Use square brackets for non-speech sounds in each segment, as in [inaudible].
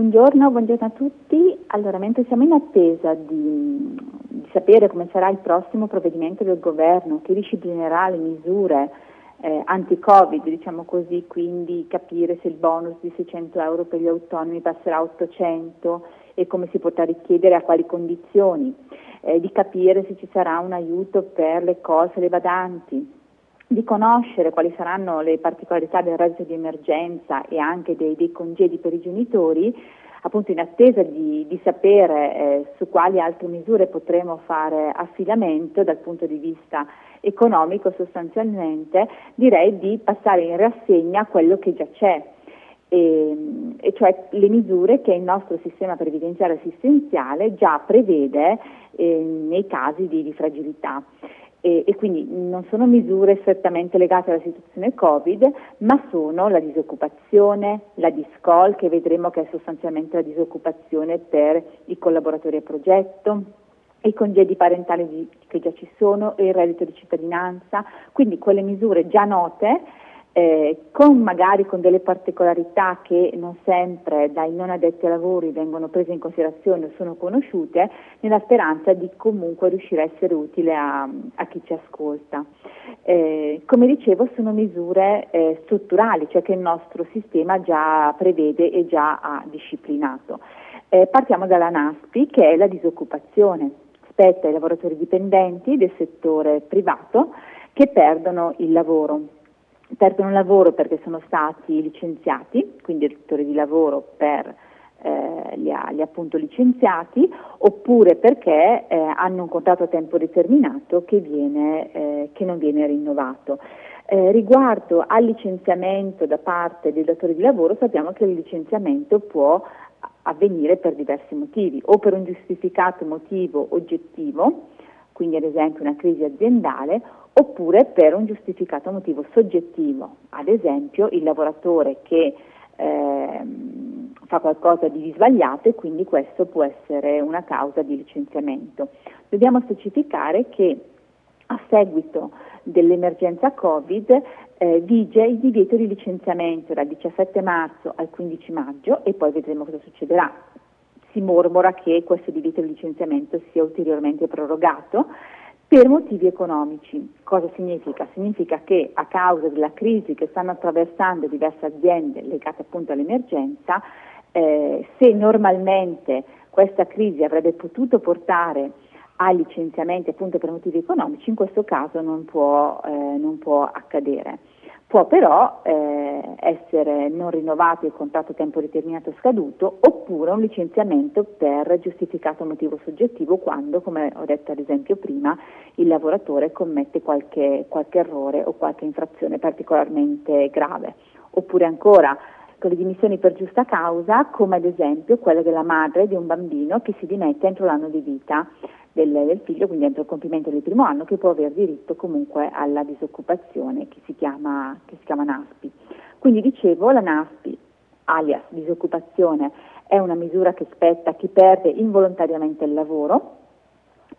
Buongiorno, buongiorno, a tutti. Allora, mentre siamo in attesa di, di, sapere come sarà il prossimo provvedimento del governo che disciplinerà le misure eh, anti-Covid, diciamo così, quindi capire se il bonus di 600 euro per gli autonomi passerà a 800 e come si potrà richiedere a quali condizioni, eh, di capire se ci sarà un aiuto per le cose, le badanti, di conoscere quali saranno le particolarità del reddito di emergenza e anche dei, dei congedi per i genitori, appunto in attesa di, di sapere eh, su quali altre misure potremo fare affidamento dal punto di vista economico sostanzialmente, direi di passare in rassegna quello che già c'è. E, e, cioè le misure che il nostro sistema previdenziale assistenziale già prevede eh, nei casi di, di fragilità e, e, quindi non sono misure strettamente legate alla situazione Covid, ma sono la disoccupazione, la discol, che vedremo che è sostanzialmente la disoccupazione per i collaboratori a progetto, i congedi parentali che già ci sono il reddito di cittadinanza, quindi quelle misure già note eh, con magari con delle particolarità che non sempre dai non addetti ai lavori vengono prese in considerazione o sono conosciute, nella speranza di comunque riuscire a essere utile a, a chi ci ascolta. Eh, come dicevo sono misure eh, strutturali, cioè che il nostro sistema già prevede e già ha disciplinato. Eh, partiamo dalla NASPI che è la disoccupazione, spetta ai lavoratori dipendenti del settore privato che perdono il lavoro perdono lavoro perché sono stati licenziati, quindi il datore di lavoro per, eh, li, ha, li, ha, appunto licenziati, oppure perché eh, hanno un contratto a tempo determinato che, viene, eh, che non viene rinnovato. Eh, riguardo al licenziamento da parte del datore di lavoro, sappiamo che il licenziamento può avvenire per diversi motivi, o per un giustificato motivo oggettivo, quindi ad esempio una crisi aziendale, oppure per un giustificato motivo soggettivo, ad esempio il lavoratore che eh, fa qualcosa di sbagliato e quindi questo può essere una causa di licenziamento. Dobbiamo specificare che a seguito dell'emergenza Covid eh, vige il divieto di licenziamento dal 17 marzo al 15 maggio e poi vedremo cosa succederà. Si mormora che questo divieto di licenziamento sia ulteriormente prorogato per motivi economici. Cosa significa? Significa che a causa della crisi che stanno attraversando diverse aziende legate appunto all'emergenza, eh, se normalmente questa crisi avrebbe potuto portare a licenziamenti appunto per motivi economici, in questo caso non può, eh, non può accadere. Può però eh, essere non rinnovato il contratto a tempo determinato scaduto oppure un licenziamento per giustificato motivo soggettivo quando, come ho detto ad esempio prima, il lavoratore commette qualche, qualche errore o qualche infrazione particolarmente grave. Oppure ancora con le dimissioni per giusta causa, come ad esempio quella della madre di un bambino che si dimette entro l'anno di vita del, del, figlio, quindi entro il compimento del primo anno, che può aver diritto comunque alla disoccupazione che si chiama, che si chiama NASPI. Quindi dicevo, la NASPI, alias disoccupazione, è una misura che spetta chi perde involontariamente il lavoro,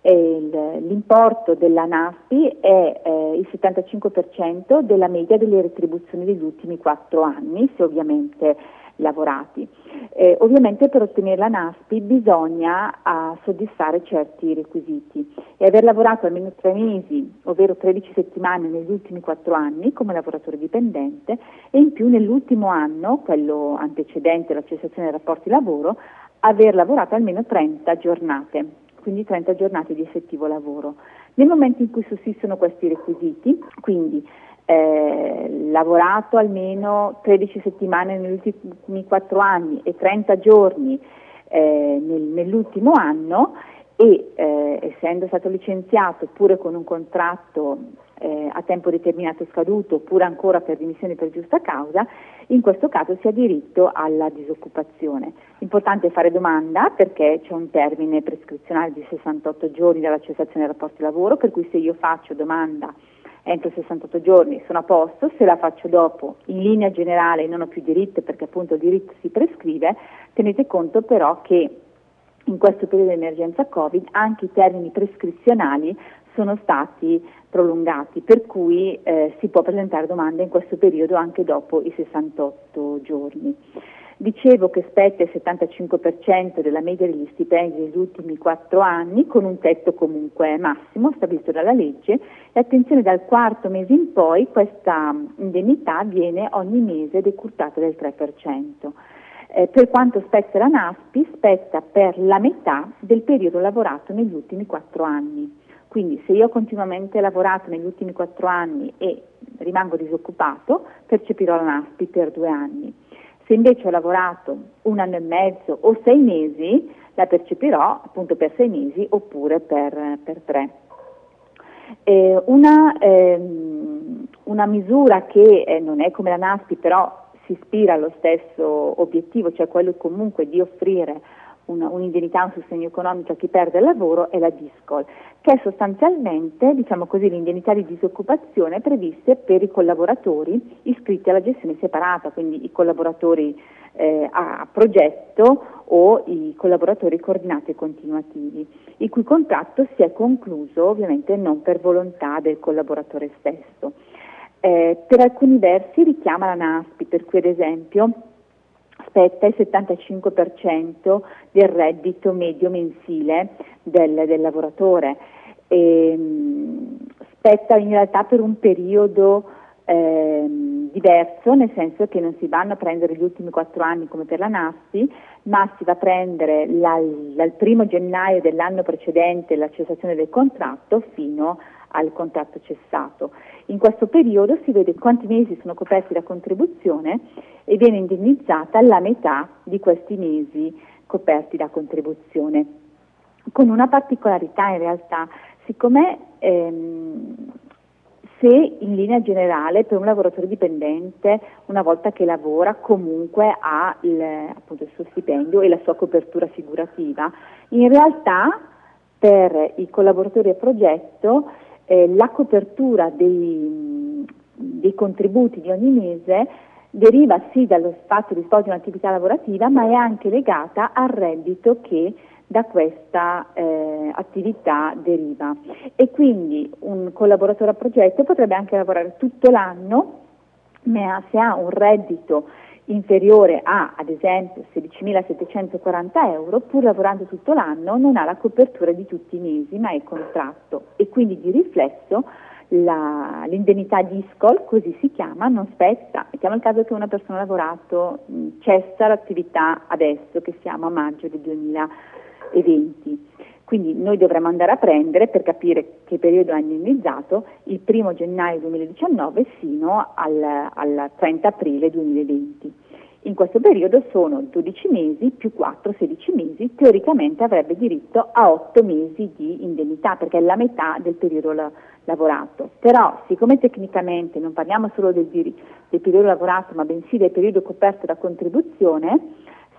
l'importo della NASPI è eh, il 75% della media delle retribuzioni degli ultimi quattro anni, se ovviamente lavorati. Eh, ovviamente per ottenere la NASPI bisogna uh, soddisfare certi requisiti e aver lavorato almeno tre mesi, ovvero 13 settimane negli ultimi quattro anni come lavoratore dipendente e in più nell'ultimo anno, quello antecedente alla cessazione dei rapporti lavoro, aver lavorato almeno 30 giornate quindi 30 giornate di effettivo lavoro. Nel momento in cui sussistono questi requisiti, quindi eh, lavorato almeno 13 settimane negli ultimi 4 anni e 30 giorni eh, nel, nell'ultimo anno e eh, essendo stato licenziato pure con un contratto eh, a tempo determinato scaduto oppure ancora per dimissione per giusta causa, in questo caso si ha diritto alla disoccupazione. Importante fare domanda perché c'è un termine prescrizionale di 68 giorni dalla cessazione del rapporto di lavoro, per cui se io faccio domanda entro 68 giorni sono a posto, se la faccio dopo in linea generale non ho più diritto perché appunto il diritto si prescrive, tenete conto però che in questo periodo di emergenza Covid anche i termini prescrizionali sono stati prolungati, per cui eh, si può presentare domanda in questo periodo anche dopo i 68 giorni. Dicevo che spetta il 75% della media degli stipendi degli ultimi quattro anni, con un tetto comunque massimo stabilito dalla legge, e attenzione dal quarto mese in poi questa indennità viene ogni mese decurtata del 3%. Eh, per quanto spetta la NASPI, spetta per la metà del periodo lavorato negli ultimi quattro anni. Quindi se io ho continuamente lavorato negli ultimi quattro anni e rimango disoccupato, percepirò la NASPI per due anni. Se invece ho lavorato un anno e mezzo o sei mesi, la percepirò appunto per sei mesi oppure per, per tre. Eh, una, ehm, una, misura che eh, non è come la NASPI però si ispira allo stesso obiettivo, cioè quello comunque di offrire una, un'indennità, un sostegno economico a chi perde il lavoro è la DISCOL, che è sostanzialmente diciamo così, l'indennità di disoccupazione previste per i collaboratori iscritti alla gestione separata, quindi i collaboratori eh, a progetto o i collaboratori coordinati e continuativi, il cui contratto si è concluso ovviamente non per volontà del collaboratore stesso. Eh, per alcuni versi richiama la NASPI, per cui ad esempio spetta il 75% del reddito medio mensile del, del lavoratore. E, ehm, spetta in realtà per un periodo eh, diverso, nel senso che non si vanno a prendere gli ultimi quattro anni come per la NASPI, ma si va a prendere dal primo gennaio dell'anno precedente la cessazione del contratto fino al contratto cessato. In questo periodo si vede quanti mesi sono coperti da contribuzione e viene indennizzata la metà di questi mesi coperti da contribuzione. Con una particolarità in realtà, siccome ehm, se in linea generale per un lavoratore dipendente una volta che lavora comunque ha il, appunto, il suo stipendio e la sua copertura figurativa, in realtà per i collaboratori a progetto eh, la copertura dei, dei contributi di ogni mese deriva sì dallo fatto di svolgere un'attività lavorativa, ma è anche legata al reddito che da questa eh, attività deriva. E quindi un collaboratore a progetto potrebbe anche lavorare tutto l'anno, ma se ha un reddito inferiore a ad esempio 16.740 euro, pur lavorando tutto l'anno non ha la copertura di tutti i mesi, ma è contratto e quindi di riflesso la, l'indennità DISCOL, così si chiama, non spetta. Mettiamo il caso che una persona ha lavorato, mh, cessa l'attività adesso che siamo a maggio del 2020. Quindi noi dovremmo andare a prendere per capire che periodo ha indennizzato il 1 gennaio 2019 fino al, al 30 aprile 2020. In questo periodo sono 12 mesi più 4, 16 mesi, teoricamente avrebbe diritto a 8 mesi di indennità perché è la metà del periodo la, lavorato. Però siccome tecnicamente non parliamo solo del, del periodo lavorato ma bensì del periodo coperto da contribuzione,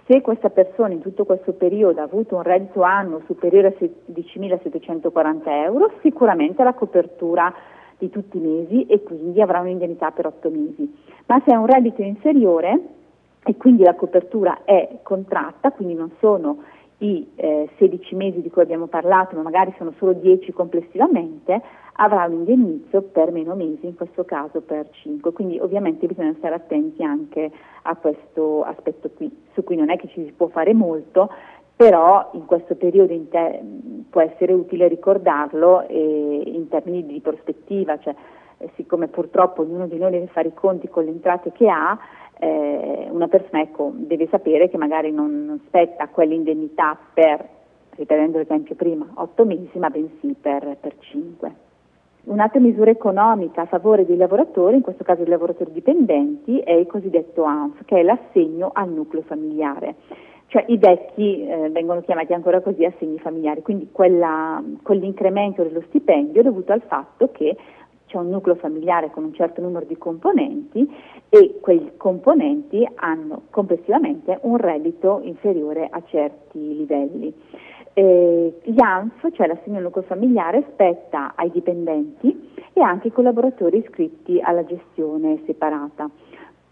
se questa persona in tutto questo periodo ha avuto un reddito annuo superiore a 16.740 euro, sicuramente la copertura di tutti i mesi e quindi avrà un'indennità per 8 mesi. Ma se ha un reddito inferiore e quindi la copertura è contratta, quindi non sono i eh, 16 mesi di cui abbiamo parlato, ma magari sono solo 10 complessivamente, avrà un indennizzo per meno mesi, in questo caso per 5. Quindi ovviamente bisogna stare attenti anche a questo aspetto qui, su cui non è che ci si può fare molto, però in questo periodo in te- può essere utile ricordarlo eh, in termini di prospettiva, cioè eh, siccome purtroppo ognuno di noi deve fare i conti con le entrate che ha, eh, una persona ecco, deve sapere che magari non, spetta quell'indennità per, ripetendo l'esempio prima, 8 mesi, ma bensì per, per 5. Un'altra misura economica a favore dei lavoratori, in questo caso dei lavoratori dipendenti, è il cosiddetto ANF, che è l'assegno al nucleo familiare. Cioè i vecchi eh, vengono chiamati ancora così assegni familiari, quindi quella, quell'incremento dello stipendio dovuto al fatto che c'è un nucleo familiare con un certo numero di componenti e quei componenti hanno complessivamente un reddito inferiore a certi livelli. Eh, L'IANF, cioè l'assegno nucleo familiare, spetta ai dipendenti e anche ai collaboratori iscritti alla gestione separata,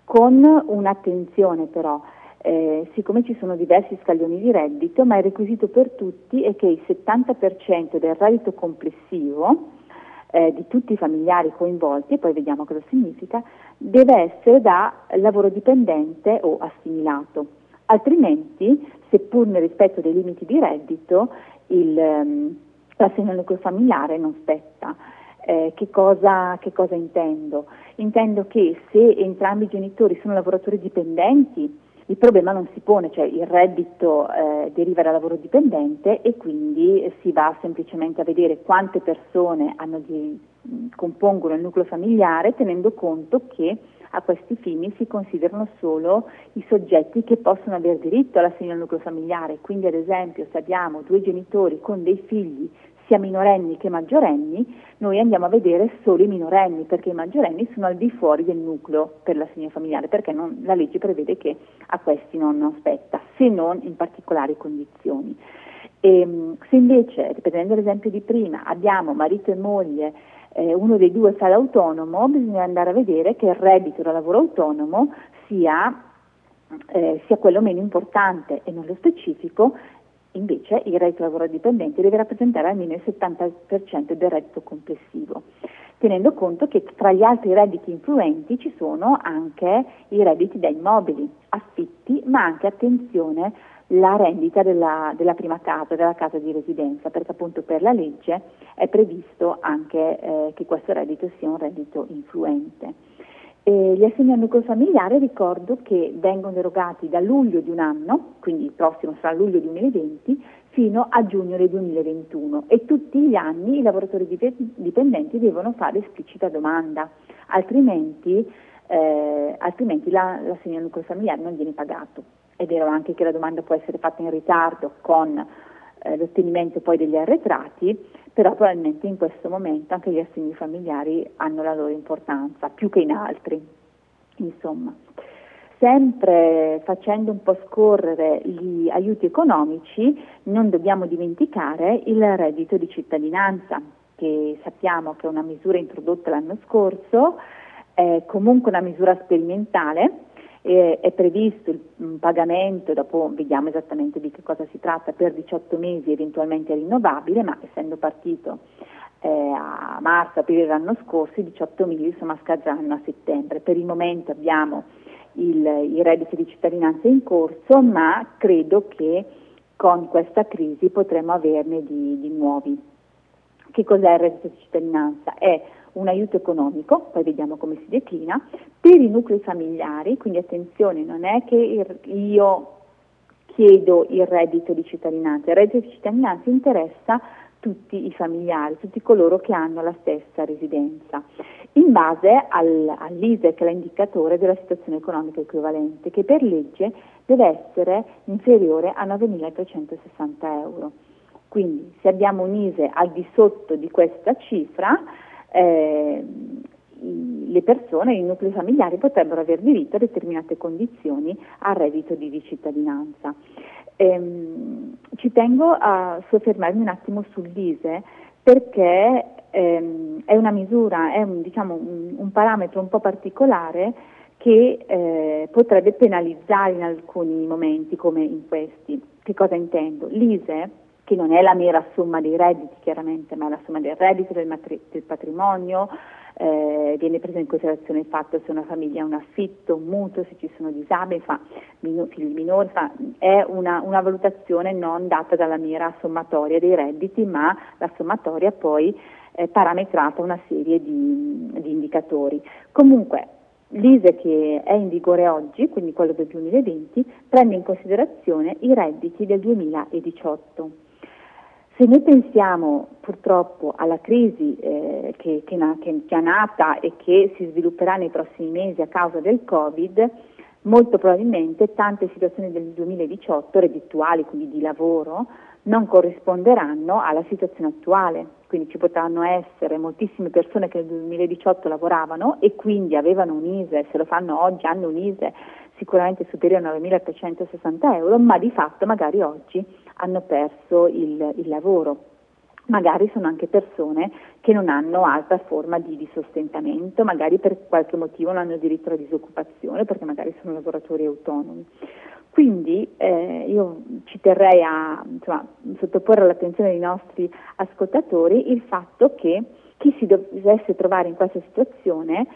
con un'attenzione però, eh, siccome ci sono diversi scaglioni di reddito, ma il requisito per tutti è che il 70% del reddito complessivo eh, di tutti i familiari coinvolti, e poi vediamo cosa significa, deve essere da lavoro dipendente o assimilato. altrimenti, seppur nel rispetto dei limiti di reddito, il, um, l'assegno nucleo familiare non spetta. Eh, che, cosa, che cosa intendo? Intendo che se entrambi i genitori sono lavoratori dipendenti, il problema non si pone, cioè il reddito eh, deriva dal lavoro dipendente e quindi si va semplicemente a vedere quante persone di, compongono il nucleo familiare tenendo conto che a questi fini si considerano solo i soggetti che possono avere diritto all'assegno al nucleo familiare, quindi ad esempio se abbiamo due genitori con dei figli sia minorenni che maggiorenni, noi andiamo a vedere solo i minorenni, perché i maggiorenni sono al di fuori del nucleo per l'assegno familiare, perché non, la legge prevede che a questi non spetta, se non in particolari condizioni. E, ehm, se invece, riprendendo l'esempio di prima, abbiamo marito e moglie, eh, uno dei due fa l'autonomo, bisogna andare a vedere che il reddito da lavoro autonomo sia, eh, sia quello meno importante e nello specifico Invece il reddito lavoro dipendente deve rappresentare almeno il 70% del reddito complessivo, tenendo conto che tra gli altri redditi influenti ci sono anche i redditi da immobili, affitti, ma anche, attenzione, la rendita della, della prima casa, della casa di residenza, perché appunto per la legge è previsto anche eh, che questo reddito sia un reddito influente. E gli assegni al nucleo familiare ricordo che vengono erogati da luglio di un anno, quindi il prossimo sarà luglio 2020, fino a giugno del 2021 e tutti gli anni i lavoratori dipendenti devono fare esplicita domanda, altrimenti, eh, altrimenti la, l'assegno al nucleo familiare non viene pagato. È vero anche che la domanda può essere fatta in ritardo con eh, l'ottenimento poi degli arretrati, però probabilmente in questo momento anche gli assegni familiari hanno la loro importanza, più che in altri. Insomma, sempre facendo un po' scorrere gli aiuti economici, non dobbiamo dimenticare il reddito di cittadinanza, che sappiamo che è una misura introdotta l'anno scorso, è comunque una misura sperimentale, eh, è previsto il pagamento, dopo vediamo esattamente di che cosa si tratta, per 18 mesi eventualmente rinnovabile, ma essendo partito eh, a marzo, aprile dell'anno scorso, i 18 mesi insomma scadranno a settembre. Per il momento abbiamo il, il reddito di cittadinanza in corso, ma credo che con questa crisi potremo averne di, di nuovi. Che cos'è il reddito di cittadinanza? È un aiuto economico, poi vediamo come si declina, per i nuclei familiari, quindi attenzione, non è che io chiedo il reddito di cittadinanza, il reddito di cittadinanza interessa tutti i familiari, tutti coloro che hanno la stessa residenza, in base al, all'ISE, che è l'indicatore della situazione economica equivalente, che per legge deve essere inferiore a 9.360 euro. Quindi se abbiamo un ISE al di sotto di questa cifra, eh, le persone, i nuclei familiari potrebbero aver diritto a determinate condizioni al reddito di cittadinanza. Ehm, ci tengo a soffermarmi un attimo sull'ISE perché ehm, è una misura, è un, diciamo, un, un, parametro un po' particolare che eh, potrebbe penalizzare in alcuni momenti come in questi. Che cosa intendo? L'ISE che non è la mera somma dei redditi chiaramente, ma è la somma del reddito, del, matri- del patrimonio, eh, viene preso in considerazione il fatto se una famiglia ha un affitto, un mutuo, se ci sono disabili, fa, min- figli minori, fa, è una, una, valutazione non data dalla mera sommatoria dei redditi, ma la sommatoria poi è parametrata una serie di, di indicatori. Comunque, L'ISE che è in vigore oggi, quindi quello del 2020, prende in considerazione i redditi del 2018. Se noi pensiamo purtroppo alla crisi eh, che, che, che, che è nata e che si svilupperà nei prossimi mesi a causa del Covid, molto probabilmente tante situazioni del 2018, reddituali, quindi di lavoro, non corrisponderanno alla situazione attuale. Quindi ci potranno essere moltissime persone che nel 2018 lavoravano e quindi avevano un ISE, se lo fanno oggi hanno un ISE sicuramente superiore a 9.360 euro, ma di fatto magari oggi hanno perso il, il lavoro. Magari sono anche persone che non hanno altra forma di, di, sostentamento, magari per qualche motivo non hanno diritto alla disoccupazione perché magari sono lavoratori autonomi. Quindi eh, io ci terrei a insomma, sottoporre all'attenzione dei nostri ascoltatori il fatto che chi si dovesse trovare in questa situazione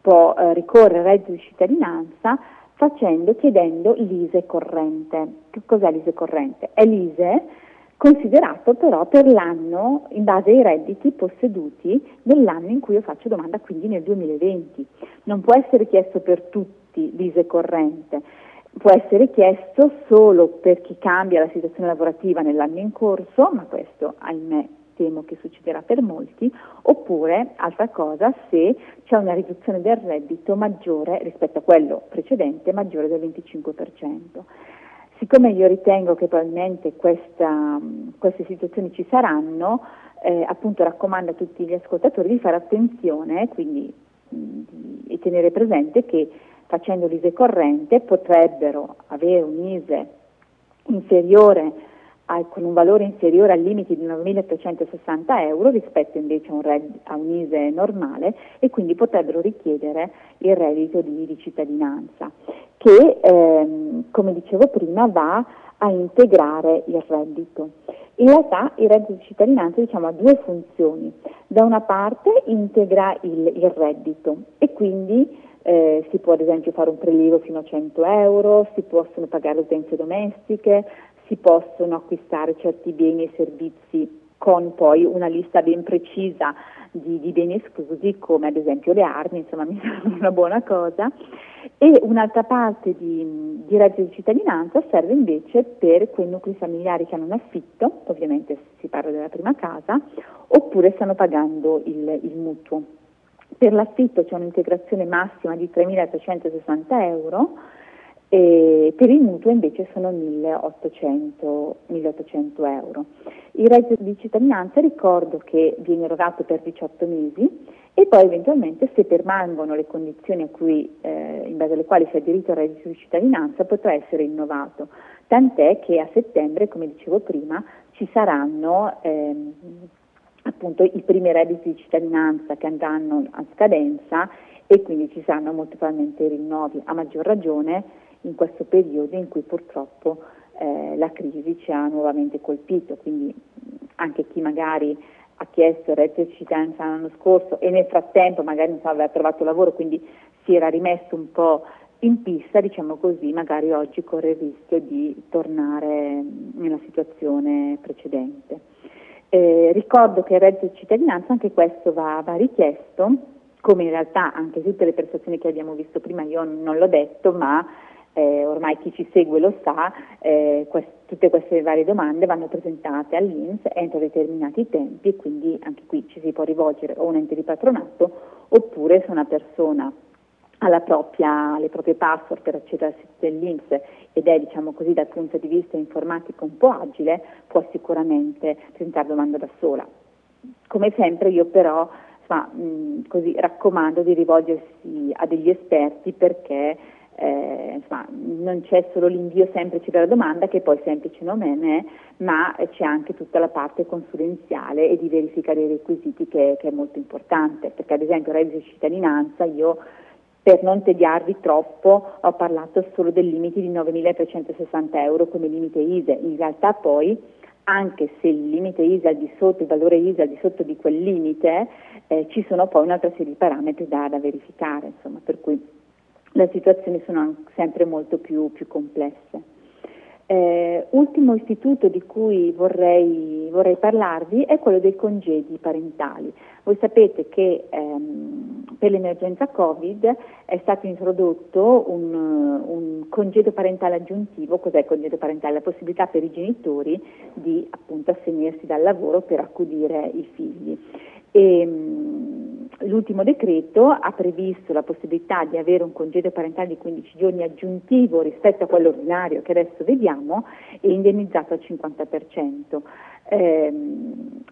può eh, ricorrere al reddito di cittadinanza facendo, chiedendo l'ISE corrente. Che cos'è l'ISE corrente? È l'ISE considerato però per l'anno in base ai redditi posseduti nell'anno in cui io faccio domanda, quindi nel 2020. Non può essere chiesto per tutti l'ISE corrente, può essere chiesto solo per chi cambia la situazione lavorativa nell'anno in corso, ma questo ahimè temo che succederà per molti, oppure, altra cosa, se c'è una riduzione del reddito maggiore rispetto a quello precedente, maggiore del 25%. Siccome io ritengo che probabilmente questa, queste situazioni ci saranno, eh, appunto raccomando a tutti gli ascoltatori di fare attenzione quindi, mh, e tenere presente che facendo l'ISE corrente potrebbero avere un ISE inferiore con un valore inferiore al limite di 9.360 euro rispetto invece a un, red, a un, ISE normale e quindi potrebbero richiedere il reddito di, di cittadinanza che ehm, come dicevo prima va a integrare il reddito. In realtà il reddito di cittadinanza diciamo, ha due funzioni. Da una parte integra il, il reddito e quindi eh, si può ad esempio fare un prelievo fino a 100 euro, si possono pagare utenze domestiche, si possono acquistare certi beni e servizi con poi una lista ben precisa di, di beni esclusi come ad esempio le armi, insomma [laughs] mi sembra una buona cosa, e un'altra parte di, di reddito di cittadinanza serve invece per quei nuclei familiari che hanno un affitto, ovviamente si parla della prima casa, oppure stanno pagando il, il mutuo. Per l'affitto c'è un'integrazione massima di 3.360 euro, e per il mutuo invece sono 1800, 1800 euro. Il reddito di cittadinanza ricordo che viene erogato per 18 mesi e poi eventualmente se permangono le condizioni cui, eh, in base alle quali si è aderito al reddito di cittadinanza potrà essere rinnovato, tant'è che a settembre, come dicevo prima, ci saranno ehm, appunto i primi redditi di cittadinanza che andranno a scadenza e quindi ci saranno molto probabilmente rinnovi, a maggior ragione in questo periodo in cui purtroppo eh, la crisi ci ha nuovamente colpito, quindi anche chi magari ha chiesto il reddito di cittadinanza l'anno scorso e nel frattempo magari non so, aveva trovato lavoro, quindi si era rimesso un po' in pista, diciamo così, magari oggi corre il rischio di tornare nella situazione precedente. Eh, ricordo che il reddito di cittadinanza, anche questo va, va richiesto, come in realtà anche tutte le prestazioni che abbiamo visto prima, io non l'ho detto, ma eh, ormai chi ci segue lo sa, eh, quest- tutte queste varie domande vanno presentate all'INS entro determinati tempi e quindi anche qui ci si può rivolgere o un ente di patronato oppure se una persona propria, le proprie password per accedere al sito dell'INPS ed è diciamo così dal punto di vista informatico un po' agile, può sicuramente presentare domanda da sola. Come sempre io però insomma, mh, così, raccomando di rivolgersi a degli esperti perché eh, insomma, non c'è solo l'invio semplice della domanda che poi semplice non è, ma c'è anche tutta la parte consulenziale e di verificare i requisiti che, che è molto importante, perché ad esempio reddito di cittadinanza io per non tediarvi troppo ho parlato solo del limite di 9.360 euro come limite ISE, in realtà poi anche se il limite ISE al di sotto, il valore ISE al di sotto di quel limite, eh, ci sono poi un'altra serie di parametri da, da verificare, insomma, per cui le situazioni sono sempre molto più, più complesse. Eh, ultimo istituto di cui vorrei, vorrei, parlarvi è quello dei congedi parentali. Voi sapete che ehm, per l'emergenza Covid è stato introdotto un, un, congedo parentale aggiuntivo. Cos'è il congedo parentale? La possibilità per i genitori di appunto astenersi dal lavoro per accudire i figli. E, ehm, l'ultimo decreto ha previsto la possibilità di avere un congedo parentale di 15 giorni aggiuntivo rispetto a quello ordinario che adesso vediamo e indennizzato al 50%. Eh,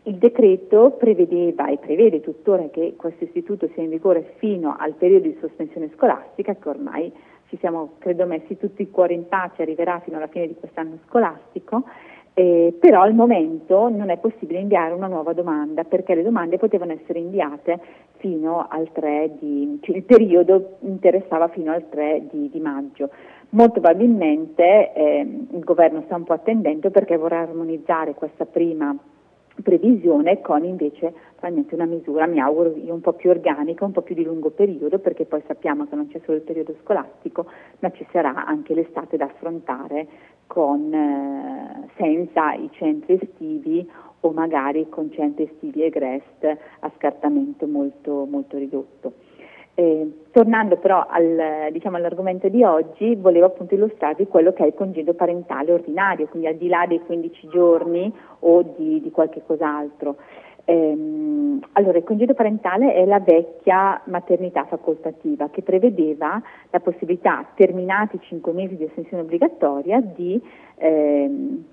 il decreto prevedeva e prevede tuttora che questo istituto sia in vigore fino al periodo di sospensione scolastica che ormai ci siamo credo messi tutti il cuore in pace, arriverà fino alla fine di quest'anno scolastico eh, però al momento non è possibile inviare una nuova domanda perché le domande potevano essere inviate fino al 3 di, cioè il periodo interessava fino al 3 di, di maggio. Molto probabilmente eh, il governo sta un po' attendendo perché vorrà armonizzare questa prima previsione con invece probabilmente una misura, mi auguro un po' più organica, un po' più di lungo periodo, perché poi sappiamo che non c'è solo il periodo scolastico, ma ci sarà anche l'estate da affrontare con, eh, senza i centri estivi o magari con centri estivi e GREST a scartamento molto, molto ridotto. Eh, tornando però al, diciamo, all'argomento di oggi, volevo appunto illustrarvi quello che è il congedo parentale ordinario, quindi al di là dei 15 giorni o di, di qualche cos'altro. Eh, allora, il congedo parentale è la vecchia maternità facoltativa che prevedeva la possibilità, terminati i 5 mesi di astensione obbligatoria, di ehm,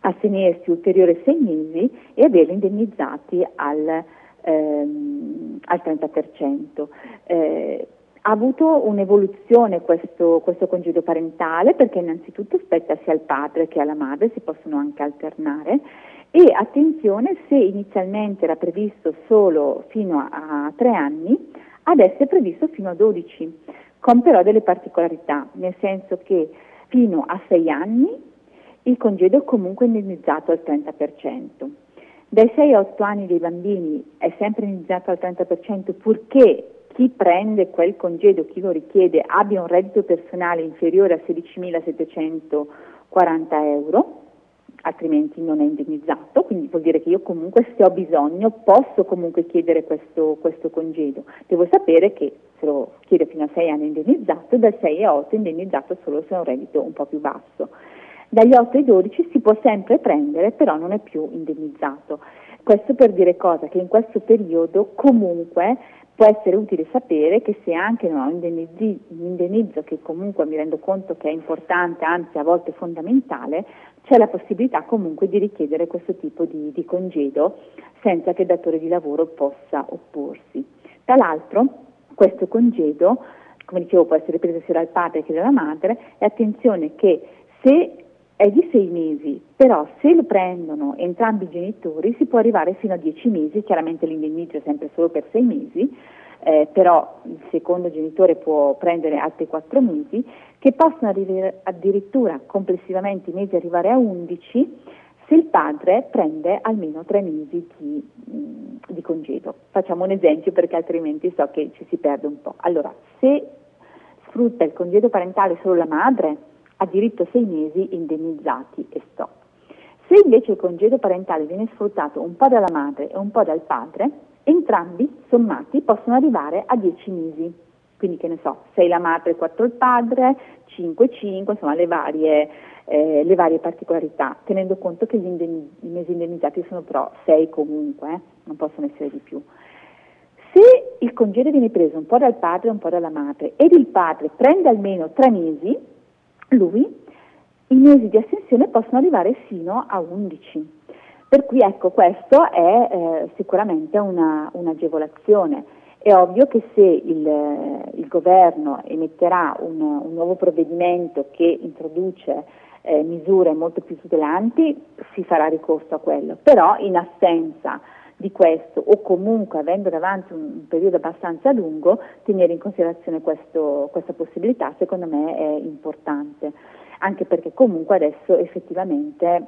astenersi ulteriori 6 mesi e averli indennizzati al ehm, al 30%. Eh, ha avuto un'evoluzione questo, questo, congedo parentale perché innanzitutto spetta sia al padre che alla madre, si possono anche alternare e attenzione se inizialmente era previsto solo fino a, a 3 anni, adesso è previsto fino a 12, con però delle particolarità, nel senso che fino a 6 anni il congedo è comunque indennizzato al 30%. Dai 6 a 8 anni dei bambini è sempre iniziato al 30% purché chi prende quel congedo, chi lo richiede, abbia un reddito personale inferiore a 16.740 euro, altrimenti non è indennizzato, quindi vuol dire che io comunque se ho bisogno posso comunque chiedere questo, questo congedo. Devo sapere che se lo chiede fino a 6 anni è indennizzato, dal 6 a 8 è indennizzato solo se ha un reddito un po' più basso. Dagli 8 ai 12 si può sempre prendere, però non è più indennizzato. Questo per dire cosa? Che in questo periodo comunque può essere utile sapere che se anche non ho un indennizzo che comunque mi rendo conto che è importante, anzi a volte fondamentale, c'è la possibilità comunque di richiedere questo tipo di, di congedo senza che il datore di lavoro possa opporsi. Tra l'altro questo congedo, come dicevo, può essere preso sia dal padre che dalla madre e attenzione che se è di sei mesi, però se lo prendono entrambi i genitori si può arrivare fino a dieci mesi, chiaramente l'indennizzo è sempre solo per sei mesi, eh, però il secondo genitore può prendere altri quattro mesi, che possono arrivare addirittura complessivamente i mesi arrivare a undici se il padre prende almeno tre mesi di, mm, di congedo. Facciamo un esempio perché altrimenti so che ci si perde un po'. Allora, se sfrutta il congedo parentale solo la madre, ha diritto a sei mesi indennizzati e stop. Se invece il congedo parentale viene sfruttato un po' dalla madre e un po' dal padre, entrambi sommati possono arrivare a dieci mesi. Quindi che ne so, 6 la madre e 4 il padre, 5 5, insomma le varie, eh, le varie particolarità, tenendo conto che gli indenni- i mesi indennizzati sono però 6 comunque, eh, non possono essere di più. Se il congedo viene preso un po' dal padre e un po' dalla madre ed il padre prende almeno 3 mesi, lui i mesi di astensione possono arrivare fino a 11. Per cui ecco, questo è eh, sicuramente una, un'agevolazione. È ovvio che se il, il governo emetterà un, un, nuovo provvedimento che introduce eh, misure molto più tutelanti, si farà ricorso a quello, però in assenza di questo o comunque avendo davanti un, un periodo abbastanza lungo, tenere in considerazione questo, questa possibilità secondo me è importante, anche perché comunque adesso effettivamente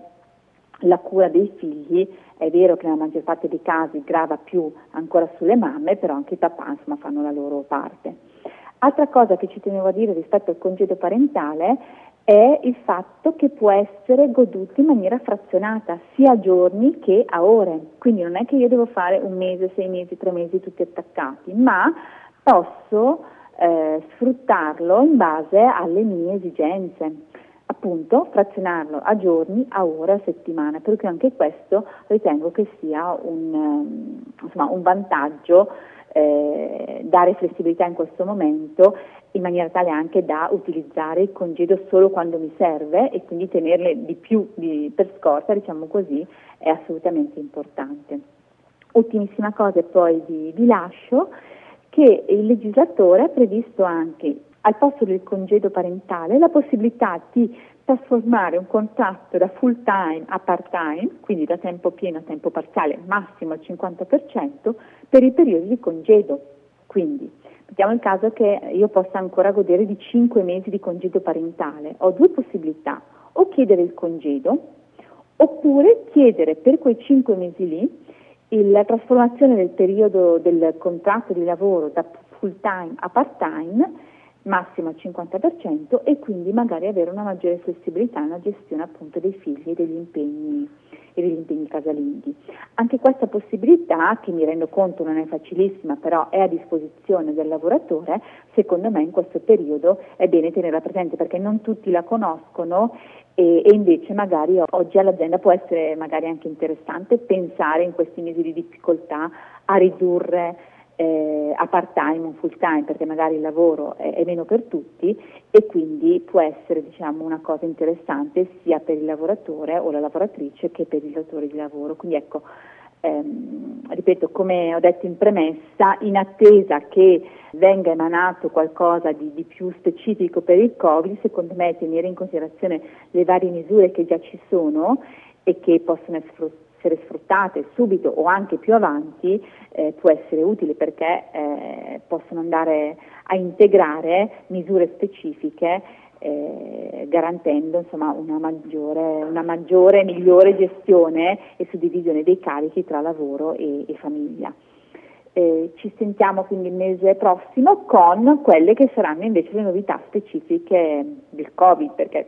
la cura dei figli è vero che nella maggior parte dei casi grava più ancora sulle mamme, però anche i papà insomma, fanno la loro parte. Altra cosa che ci tenevo a dire rispetto al congedo parentale è il fatto che può essere goduto in maniera frazionata, sia a giorni che a ore. Quindi non è che io devo fare un mese, sei mesi, tre mesi tutti attaccati, ma posso eh, sfruttarlo in base alle mie esigenze. Appunto, frazionarlo a giorni, a ore, a settimana, perché anche questo ritengo che sia un, insomma, un vantaggio eh, dare flessibilità in questo momento in maniera tale anche da utilizzare il congedo solo quando mi serve e quindi tenerle di più di, per scorta, diciamo così, è assolutamente importante. Ultimissima cosa e poi vi, vi lascio che il legislatore ha previsto anche al posto del congedo parentale la possibilità di trasformare un contratto da full time a part time, quindi da tempo pieno a tempo parziale, massimo al 50%, per i periodi di congedo. Quindi mettiamo il caso che io possa ancora godere di 5 mesi di congedo parentale, ho due possibilità, o chiedere il congedo oppure chiedere per quei 5 mesi lì la trasformazione del periodo del contratto di lavoro da full time a part time massimo al 50% e quindi magari avere una maggiore flessibilità nella gestione appunto dei figli e degli impegni, e degli impegni casalinghi. Anche questa possibilità, che mi rendo conto non è facilissima, però è a disposizione del lavoratore, secondo me in questo periodo è bene tenerla presente perché non tutti la conoscono e, e, invece magari oggi all'azienda può essere magari anche interessante pensare in questi mesi di difficoltà a ridurre eh, a part time o full time perché magari il lavoro è, è, meno per tutti e quindi può essere diciamo, una cosa interessante sia per il lavoratore o la lavoratrice che per il datore di lavoro. Quindi ecco, ehm, ripeto, come ho detto in premessa, in attesa che venga emanato qualcosa di, di, più specifico per il Covid, secondo me tenere in considerazione le varie misure che già ci sono e che possono essere essere sfruttate subito o anche più avanti eh, può essere utile perché eh, possono andare a integrare misure specifiche eh, garantendo insomma, una maggiore, una maggiore migliore gestione e suddivisione dei carichi tra lavoro e, e famiglia. Eh, ci sentiamo quindi il mese prossimo con quelle che saranno invece le novità specifiche del Covid, perché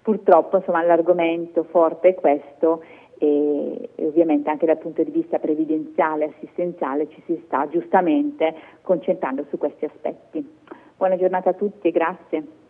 purtroppo insomma, l'argomento forte è questo e, e, ovviamente anche dal punto di vista previdenziale e assistenziale ci si sta giustamente concentrando su questi aspetti. Buona giornata a tutti e grazie.